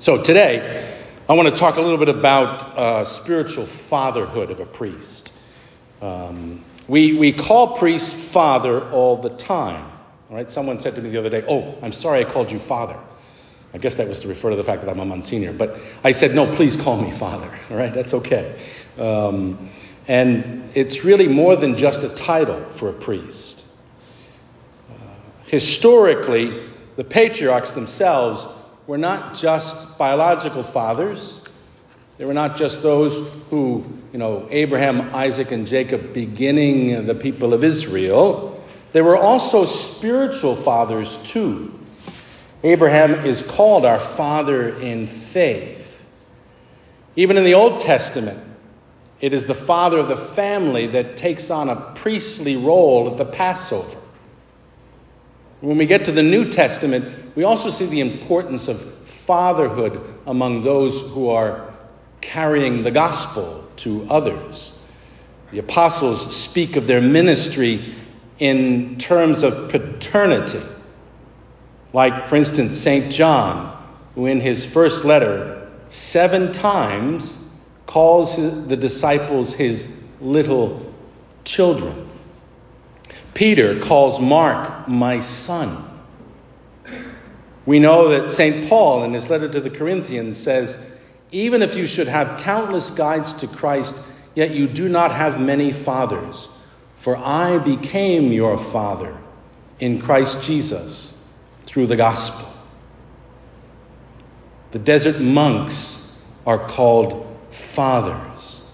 So today, I want to talk a little bit about uh, spiritual fatherhood of a priest. Um, we, we call priests father all the time. All right? Someone said to me the other day, Oh, I'm sorry I called you father. I guess that was to refer to the fact that I'm a Monsignor. But I said, No, please call me father. All right? That's okay. Um, and it's really more than just a title for a priest. Uh, historically, the patriarchs themselves were not just biological fathers. They were not just those who, you know, Abraham, Isaac, and Jacob beginning the people of Israel. They were also spiritual fathers too. Abraham is called our father in faith. Even in the Old Testament, it is the father of the family that takes on a priestly role at the Passover. When we get to the New Testament, we also see the importance of fatherhood among those who are carrying the gospel to others. The apostles speak of their ministry in terms of paternity. Like, for instance, St. John, who in his first letter seven times calls the disciples his little children. Peter calls Mark my son. We know that St. Paul, in his letter to the Corinthians, says, Even if you should have countless guides to Christ, yet you do not have many fathers, for I became your father in Christ Jesus through the gospel. The desert monks are called fathers.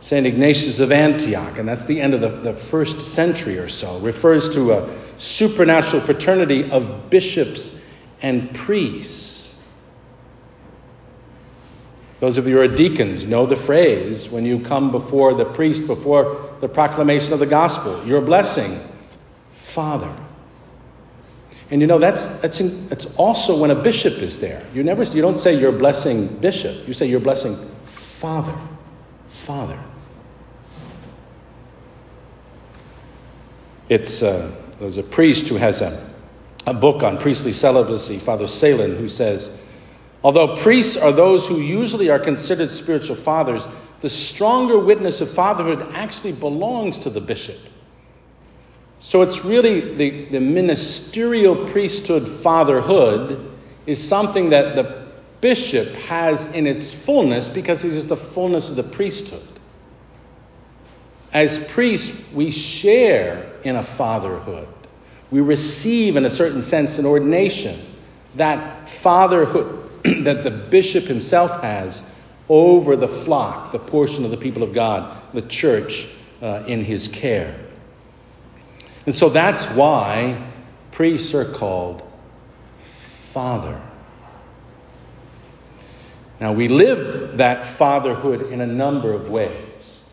St. Ignatius of Antioch, and that's the end of the, the first century or so, refers to a supernatural paternity of bishops and priests. Those of you who are deacons know the phrase when you come before the priest before the proclamation of the gospel your blessing, Father. And you know that's that's that's also when a bishop is there. You never you don't say your blessing bishop. You say your blessing Father. Father. It's uh, there's a priest who has a a book on priestly celibacy, Father Salin, who says, Although priests are those who usually are considered spiritual fathers, the stronger witness of fatherhood actually belongs to the bishop. So it's really the, the ministerial priesthood fatherhood is something that the bishop has in its fullness because is the fullness of the priesthood. As priests, we share in a fatherhood. We receive, in a certain sense, an ordination, that fatherhood that the bishop himself has over the flock, the portion of the people of God, the church uh, in his care. And so that's why priests are called father. Now, we live that fatherhood in a number of ways.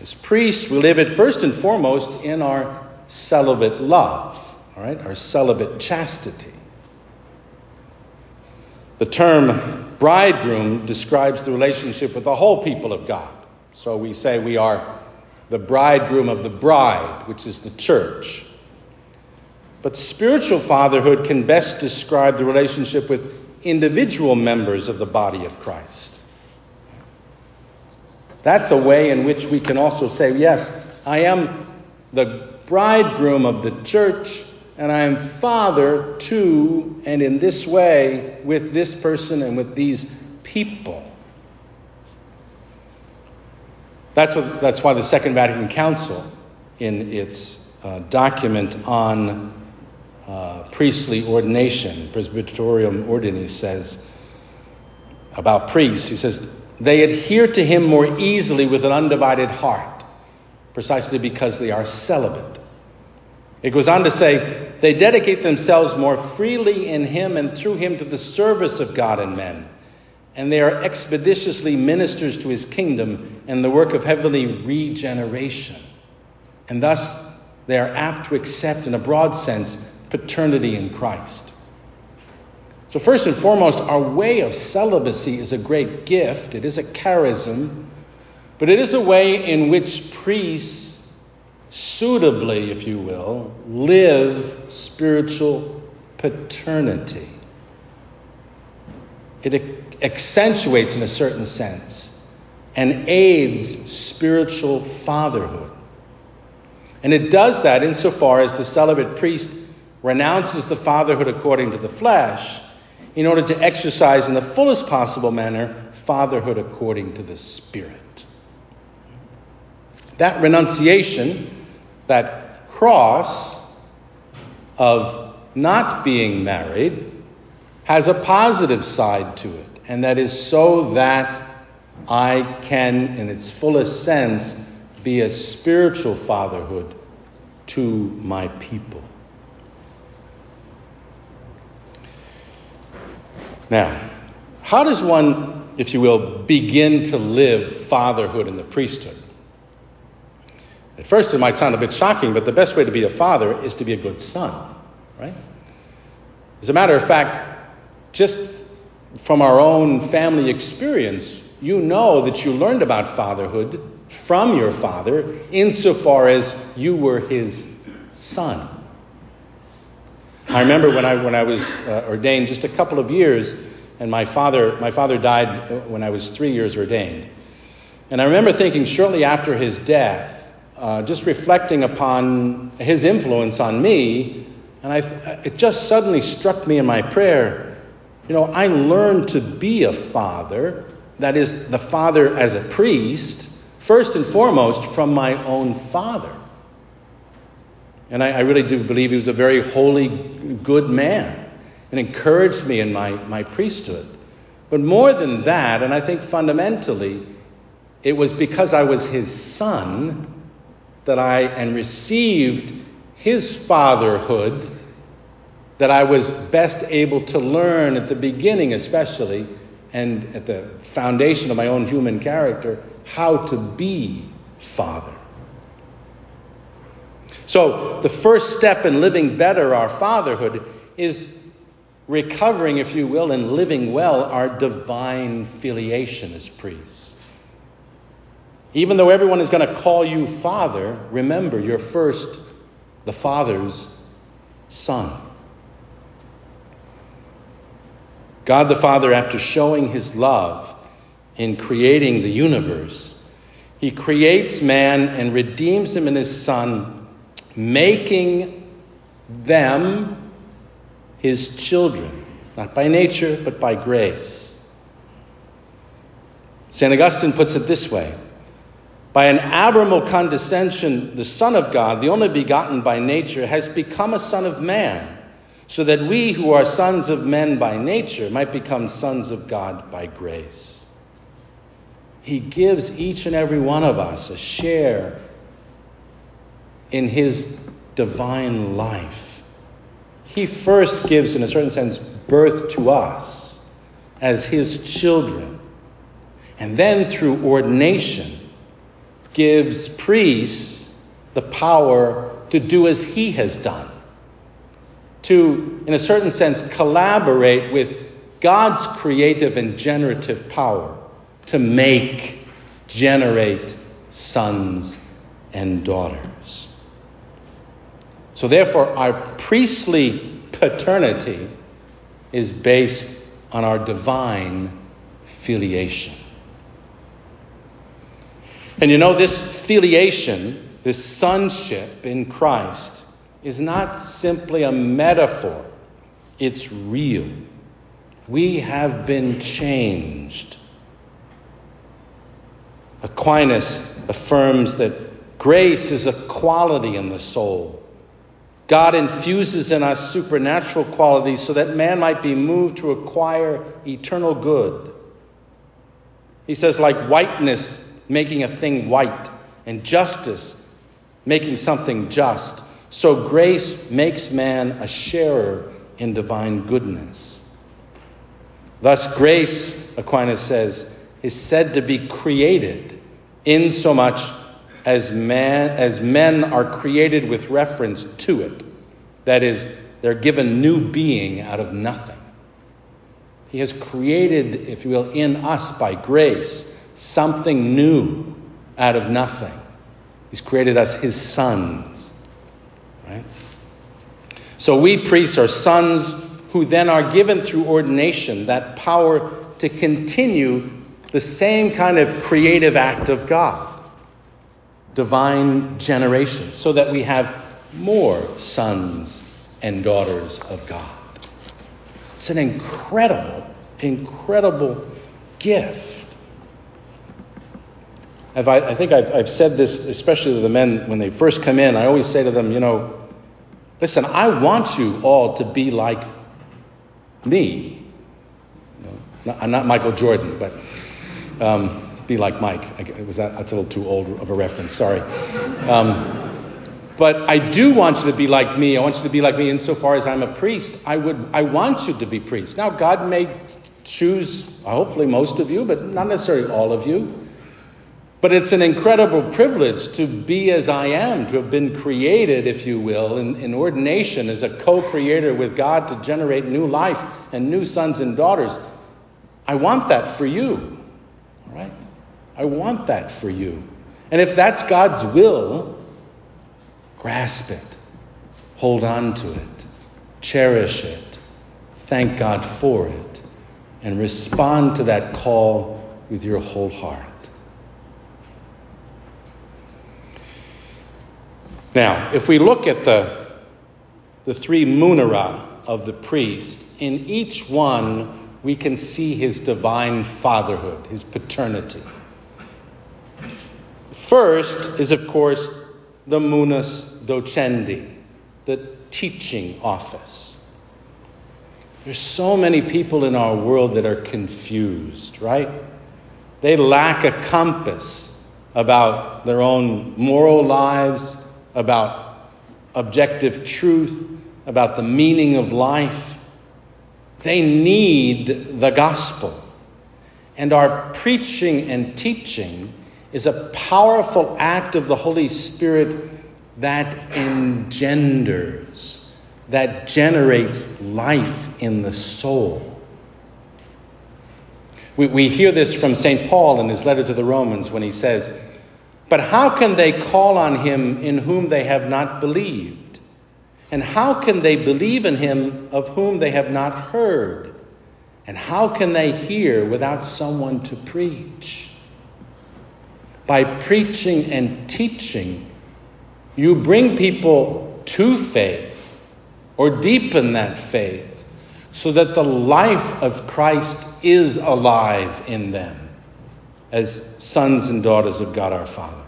As priests, we live it first and foremost in our celibate love, all right, our celibate chastity. The term bridegroom describes the relationship with the whole people of God. So we say we are the bridegroom of the bride, which is the church. But spiritual fatherhood can best describe the relationship with individual members of the body of Christ. That's a way in which we can also say, yes, I am the bridegroom of the church, and I am father to, and in this way, with this person and with these people. That's, what, that's why the Second Vatican Council, in its uh, document on uh, priestly ordination, Presbyterorum Ordinis, says about priests, he says, they adhere to him more easily with an undivided heart precisely because they are celibate. It goes on to say, they dedicate themselves more freely in Him and through Him to the service of God and men. And they are expeditiously ministers to His kingdom and the work of heavenly regeneration. And thus, they are apt to accept, in a broad sense, paternity in Christ. So, first and foremost, our way of celibacy is a great gift. It is a charism but it is a way in which priests, suitably, if you will, live spiritual paternity. it accentuates in a certain sense and aids spiritual fatherhood. And it does that insofar as the celibate priest renounces the fatherhood according to the flesh in order to exercise in the fullest possible manner fatherhood according to the Spirit. That renunciation, that cross of not being married, has a positive side to it, and that is so that I can, in its fullest sense, be a spiritual fatherhood to my people. Now, how does one, if you will, begin to live fatherhood in the priesthood? At first, it might sound a bit shocking, but the best way to be a father is to be a good son, right? As a matter of fact, just from our own family experience, you know that you learned about fatherhood from your father insofar as you were his son. I remember when I, when I was uh, ordained just a couple of years, and my father, my father died when I was three years ordained. And I remember thinking shortly after his death, uh, just reflecting upon his influence on me, and I, it just suddenly struck me in my prayer. You know, I learned to be a father, that is, the father as a priest, first and foremost from my own father. And I, I, really do believe he was a very holy, good man and encouraged me in my, my priesthood. But more than that, and I think fundamentally, it was because I was his son that I and received his fatherhood that I was best able to learn at the beginning, especially, and at the foundation of my own human character, how to be father. So, the first step in living better our fatherhood is recovering, if you will, and living well our divine filiation as priests. Even though everyone is going to call you father, remember you're first the father's son. God the Father, after showing his love in creating the universe, he creates man and redeems him in his son making them his children, not by nature, but by grace. St. Augustine puts it this way By an admirable condescension, the Son of God, the only begotten by nature, has become a Son of man, so that we who are sons of men by nature might become sons of God by grace. He gives each and every one of us a share in his divine life. He first gives, in a certain sense, birth to us as his children. And then through ordination, gives priests the power to do as he has done. To, in a certain sense, collaborate with God's creative and generative power to make, generate sons and daughters. So, therefore, our priestly paternity is based on our divine filiation. And you know, this filiation, this sonship in Christ, is not simply a metaphor, it's real. We have been changed. Aquinas affirms that grace is a quality in the soul God infuses in us supernatural qualities so that man might be moved to acquire eternal good. He says, like whiteness making a thing white, and justice making something just, so grace makes man a sharer in divine goodness. Thus, grace, Aquinas says, is said to be created in so much as, man, as men are created with reference to it. That is, they're given new being out of nothing. He has created, if you will, in us by grace, something new out of nothing. He's created us his sons. Right? So we priests are sons who then are given through ordination that power to continue the same kind of creative act of God divine generation, so that we have more sons and daughters of God. It's an incredible, incredible gift. I, I think I've, I've said this, especially to the men when they first come in. I always say to them, you know, listen, I want you all to be like me. You know, not, not Michael Jordan, but. Um, be like Mike. was that, that's a little too old of a reference. Sorry. Um, but I do want you to be like me. I want you to be like me insofar as I'm a priest. I would. I want you to be priests. Now, God may choose, hopefully, most of you, but not necessarily all of you. But it's an incredible privilege to be as I am, to have been created, if you will, in, in ordination as a co creator with God to generate new life and new sons and daughters. I want that for you. All right? I want that for you. And if that's God's will, grasp it, hold on to it, cherish it, thank God for it, and respond to that call with your whole heart. Now, if we look at the, the three munera of the priest, in each one we can see his divine fatherhood, his paternity. First is, of course, the munus docendi, the teaching office. There's so many people in our world that are confused, right? They lack a compass about their own moral lives, about objective truth, about the meaning of life. They need the gospel. And our preaching and teaching is a powerful act of the Holy Spirit that engenders, that generates life in the soul. We, we hear this from St. Paul in his letter to the Romans when he says, But how can they call on him in whom they have not believed? And how can they believe in him of whom they have not heard? And how can they hear without someone to preach? by preaching and teaching, you bring people to faith or deepen that faith so that the life of Christ is alive in them as sons and daughters of God our Father.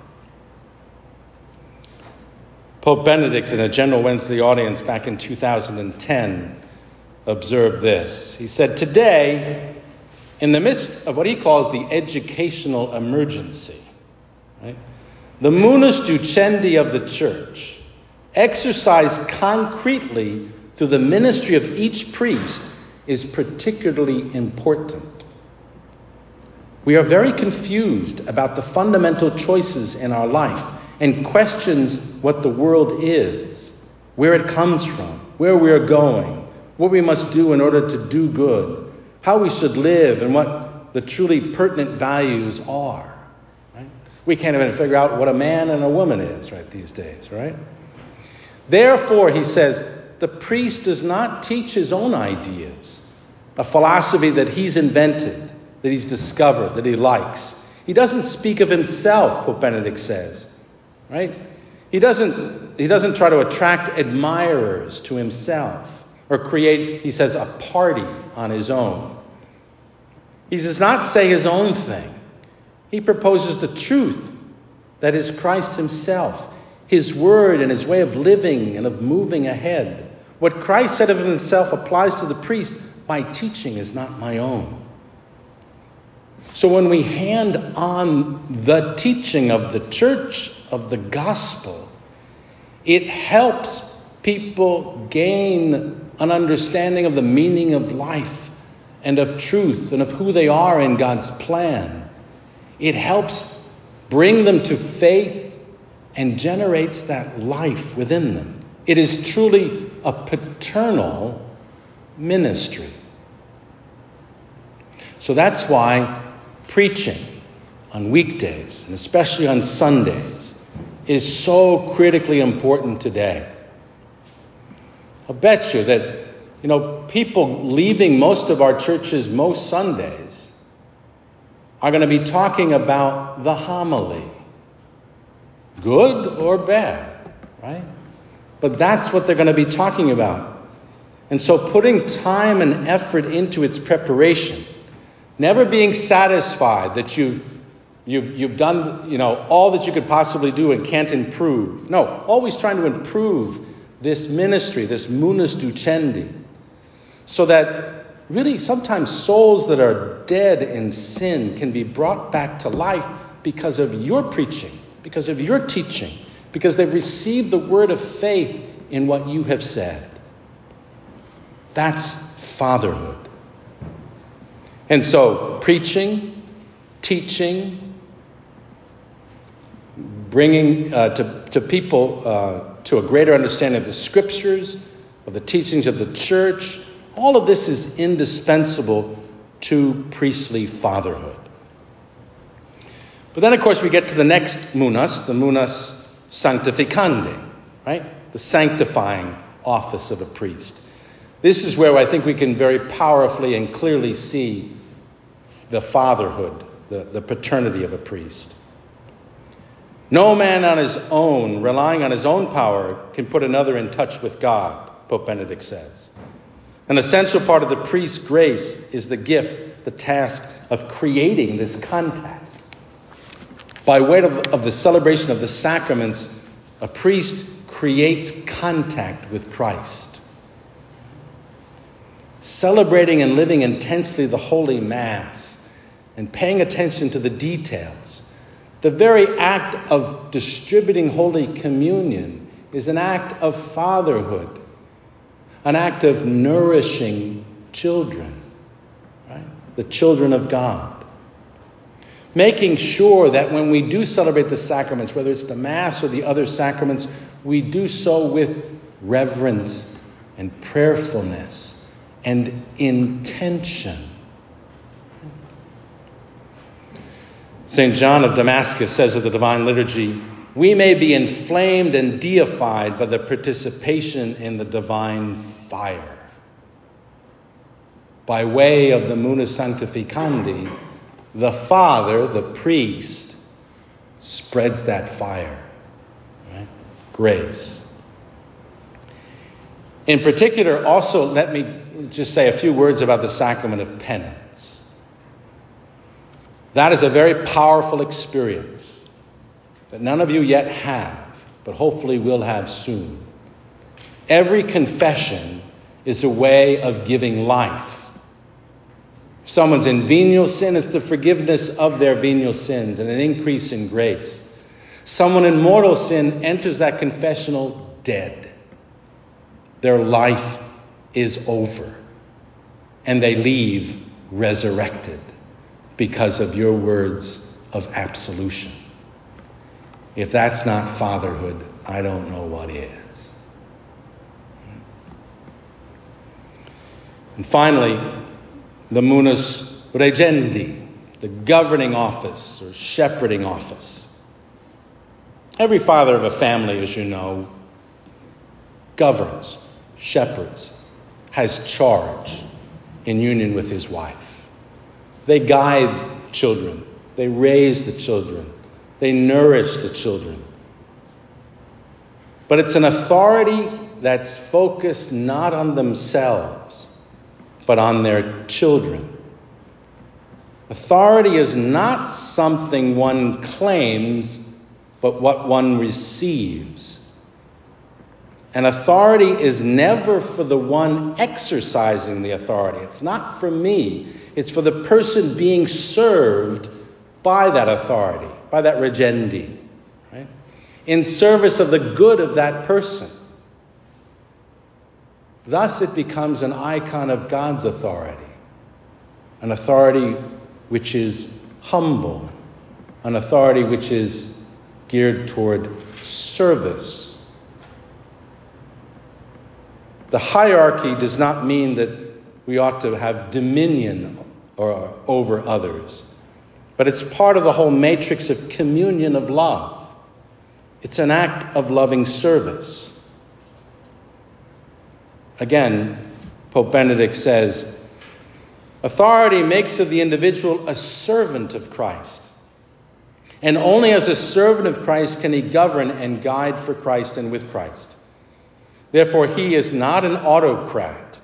Pope Benedict, in a General Wednesday audience back in 2010, observed this. He said, Today, in the midst of what he calls the educational emergency, Right? The munus docendi of the church, exercised concretely through the ministry of each priest, is particularly important. We are very confused about the fundamental choices in our life and questions what the world is, where it comes from, where we are going, what we must do in order to do good, how we should live, and what the truly pertinent values are. We can't even figure out what a man and a woman is right these days, right? Therefore, he says, the priest does not teach his own ideas, a philosophy that he's invented, that he's discovered, that he likes. He doesn't speak of himself, Pope Benedict says, right? He doesn't, he doesn't try to attract admirers to himself or create, he says, a party on his own. He does not say his own thing. He proposes the truth that is Christ Himself, His word and His way of living and of moving ahead. What Christ said of Himself applies to the priest. My teaching is not my own. So when we hand on the teaching of the church, of the gospel, it helps people gain an understanding of the meaning of life and of truth and of who they are in God's plan. It helps bring them to faith and generates that life within them. It is truly a paternal ministry. So that's why preaching on weekdays, and especially on Sundays, is so critically important today. I'll bet you that You know, people leaving most of our churches most Sundays are going to be talking about the homily. Good or bad, right? But that's what they're going to be talking about. And so putting time and effort into its preparation, never being satisfied that you you, you've done you know all that you could possibly do and can't improve. No, always trying to improve this ministry, this munus docendi, so that really sometimes souls that are dead in sin can be brought back to life because of your preaching, because of your teaching, because they've received the word of faith in what you have said. That's fatherhood. And so, preaching, teaching, bringing uh, to, to people uh, to a greater understanding of the scriptures, of the teachings of the church, all of this is indispensable to priestly fatherhood. But then, of course, we get to the next munus, the munus sanctificandi, right? The sanctifying office of a priest. This is where I think we can very powerfully and clearly see the fatherhood, the, the paternity of a priest. No man on his own, relying on his own power, can put another in touch with God, Pope Benedict says. An essential part of the priest's grace is the gift, the task of creating this contact. By way of, of the celebration of the sacraments, a priest creates contact with Christ. Celebrating and living intensely the Holy Mass and paying attention to the details. The very act of distributing Holy Communion is an act of fatherhood, an act of nourishing children, right? The children of God. Making sure that when we do celebrate the sacraments, whether it's the Mass or the other sacraments, we do so with reverence and prayerfulness and intention. St. John of Damascus says of the Divine Liturgy, we may be inflamed and deified by the participation in the divine fire. By way of the Munus Sanctificandi, the Father, the priest, spreads that fire grace. In particular, also, let me just say a few words about the sacrament of penance. That is a very powerful experience that none of you yet have, but hopefully will have soon. Every confession is a way of giving life. If someone's in venial sin, it's the forgiveness of their venial sins and an increase in grace. Someone in mortal sin enters that confessional dead. Their life is over. And they leave resurrected because of your words of absolution. If that's not fatherhood, I don't know what is. And finally, the munus regendi, the governing office or shepherding office. Every father of a family, as you know, governs, shepherds, has charge in union with his wife. They guide children, they raise the children, they nourish the children. But it's an authority that's focused not on themselves, but on their children. Authority is not something one claims but what one receives. And authority is never for the one exercising the authority. It's not for me, it's for the person being served by that authority, by that regendi, right? in service of the good of that person. Thus, it becomes an icon of God's authority, an authority which is humble, an authority which is geared toward service. The hierarchy does not mean that we ought to have dominion or, over others, but it's part of the whole matrix of communion of love. It's an act of loving service. Again, Pope Benedict says, Authority makes of the individual a servant of Christ. And only as a servant of Christ can he govern and guide for Christ and with Christ. Therefore, he is not an autocrat,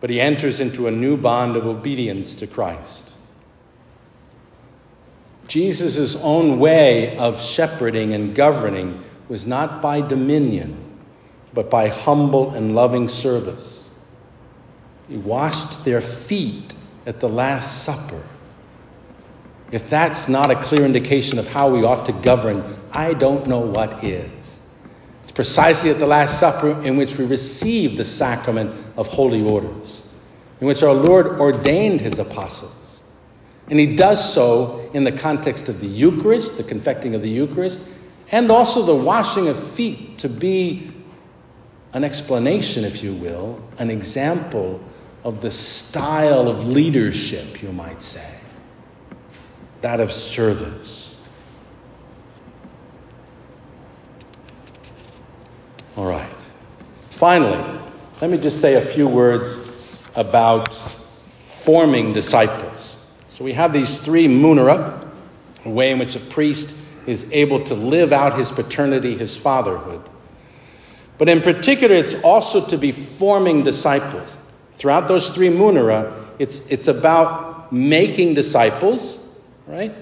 but he enters into a new bond of obedience to Christ. Jesus' own way of shepherding and governing was not by dominion, but by humble and loving service. He washed their feet at the Last Supper. If that's not a clear indication of how we ought to govern, I don't know what is. It's precisely at the Last Supper in which we receive the sacrament of holy orders, in which our Lord ordained his apostles. And he does so in the context of the Eucharist, the confecting of the Eucharist, and also the washing of feet to be an explanation, if you will, an example of the style of leadership, you might say, that of service. All right. Finally, let me just say a few words about forming disciples. So we have these three munera, a way in which a priest is able to live out his paternity, his fatherhood. But in particular, it's also to be forming disciples. Throughout those three munera, it's, it's about making disciples, right?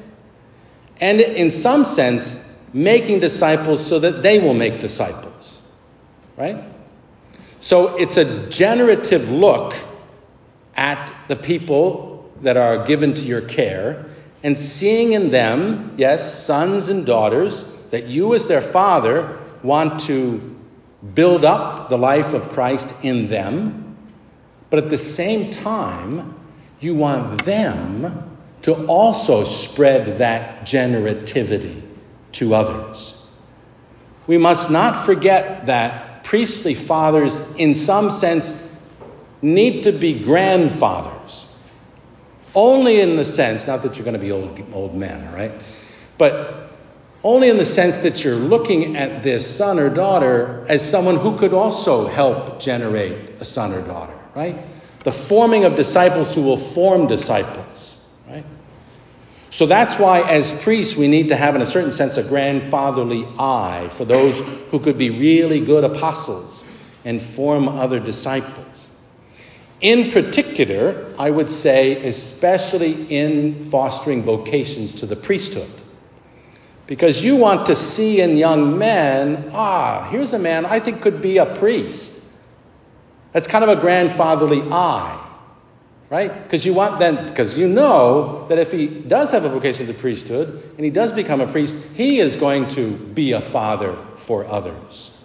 And in some sense, making disciples so that they will make disciples, right? So it's a generative look at the people that are given to your care and seeing in them, yes, sons and daughters, that you as their father want to build up the life of Christ in them but at the same time, you want them to also spread that generativity to others. We must not forget that priestly fathers, in some sense, need to be grandfathers. Only in the sense, not that you're going to be old, old men, all right? But only in the sense that you're looking at this son or daughter as someone who could also help generate a son or daughter right? The forming of disciples who will form disciples? So that's why, as priests, we need to have, in a certain sense, a grandfatherly eye for those who could be really good apostles and form other disciples. In particular, I would say, especially in fostering vocations to the priesthood. Because you want to see in young men, ah, here's a man I think could be a priest. That's kind of a grandfatherly eye, right? Because you want then, because you know that if he does have a vocation to the priesthood and he does become a priest, he is going to be a father for others.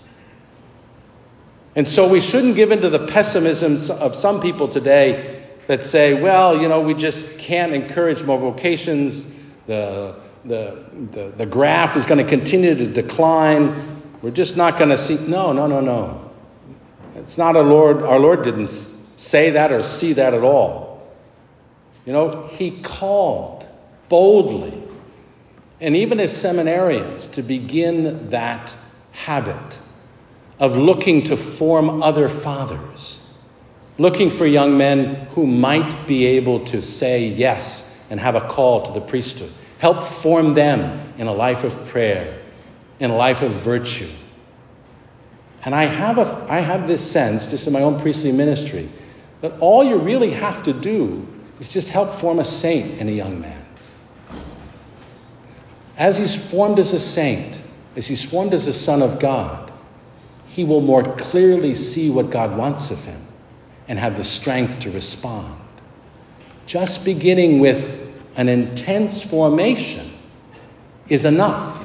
And so we shouldn't give into the pessimism of some people today that say, well, you know, we just can't encourage more vocations. The, the, the, the graph is going to continue to decline. We're just not going to see. No, no, no, no. It's not a Lord, our Lord didn't say that or see that at all. You know, He called boldly, and even as seminarians, to begin that habit of looking to form other fathers, looking for young men who might be able to say yes and have a call to the priesthood. Help form them in a life of prayer, in a life of virtue and I have, a, I have this sense, just in my own priestly ministry, that all you really have to do is just help form a saint in a young man. As he's formed as a saint, as he's formed as a son of God, he will more clearly see what God wants of him and have the strength to respond. Just beginning with an intense formation is enough.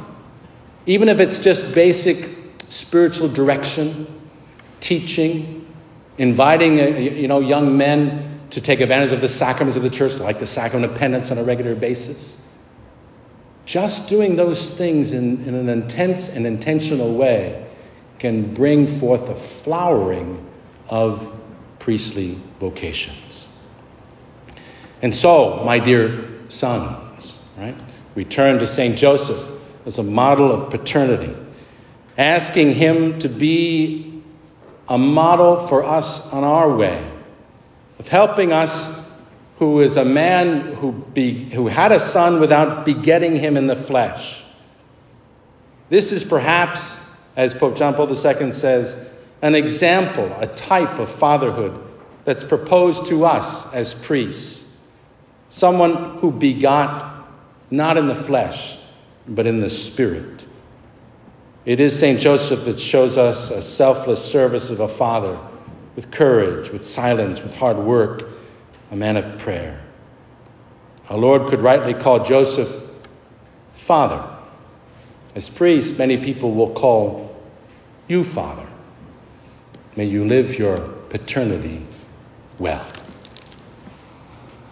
Even if it's just basic spiritual direction, teaching, inviting uh, you know, young men to take advantage of the sacraments of the church, like the sacrament of penance on a regular basis. Just doing those things in, in an intense and intentional way can bring forth a flowering of priestly vocations. And so, my dear sons, right, we turn to St. Joseph as a model of paternity asking Him to be a model for us on our way, of helping us who is a man who, be, who had a son without begetting him in the flesh. This is perhaps, as Pope John Paul II says, an example, a type of fatherhood that's proposed to us as priests. Someone who begot not in the flesh, but in the spirit. It is St. Joseph that shows us a selfless service of a father with courage, with silence, with hard work, a man of prayer. Our Lord could rightly call Joseph Father. As priest, many people will call you Father. May you live your paternity well.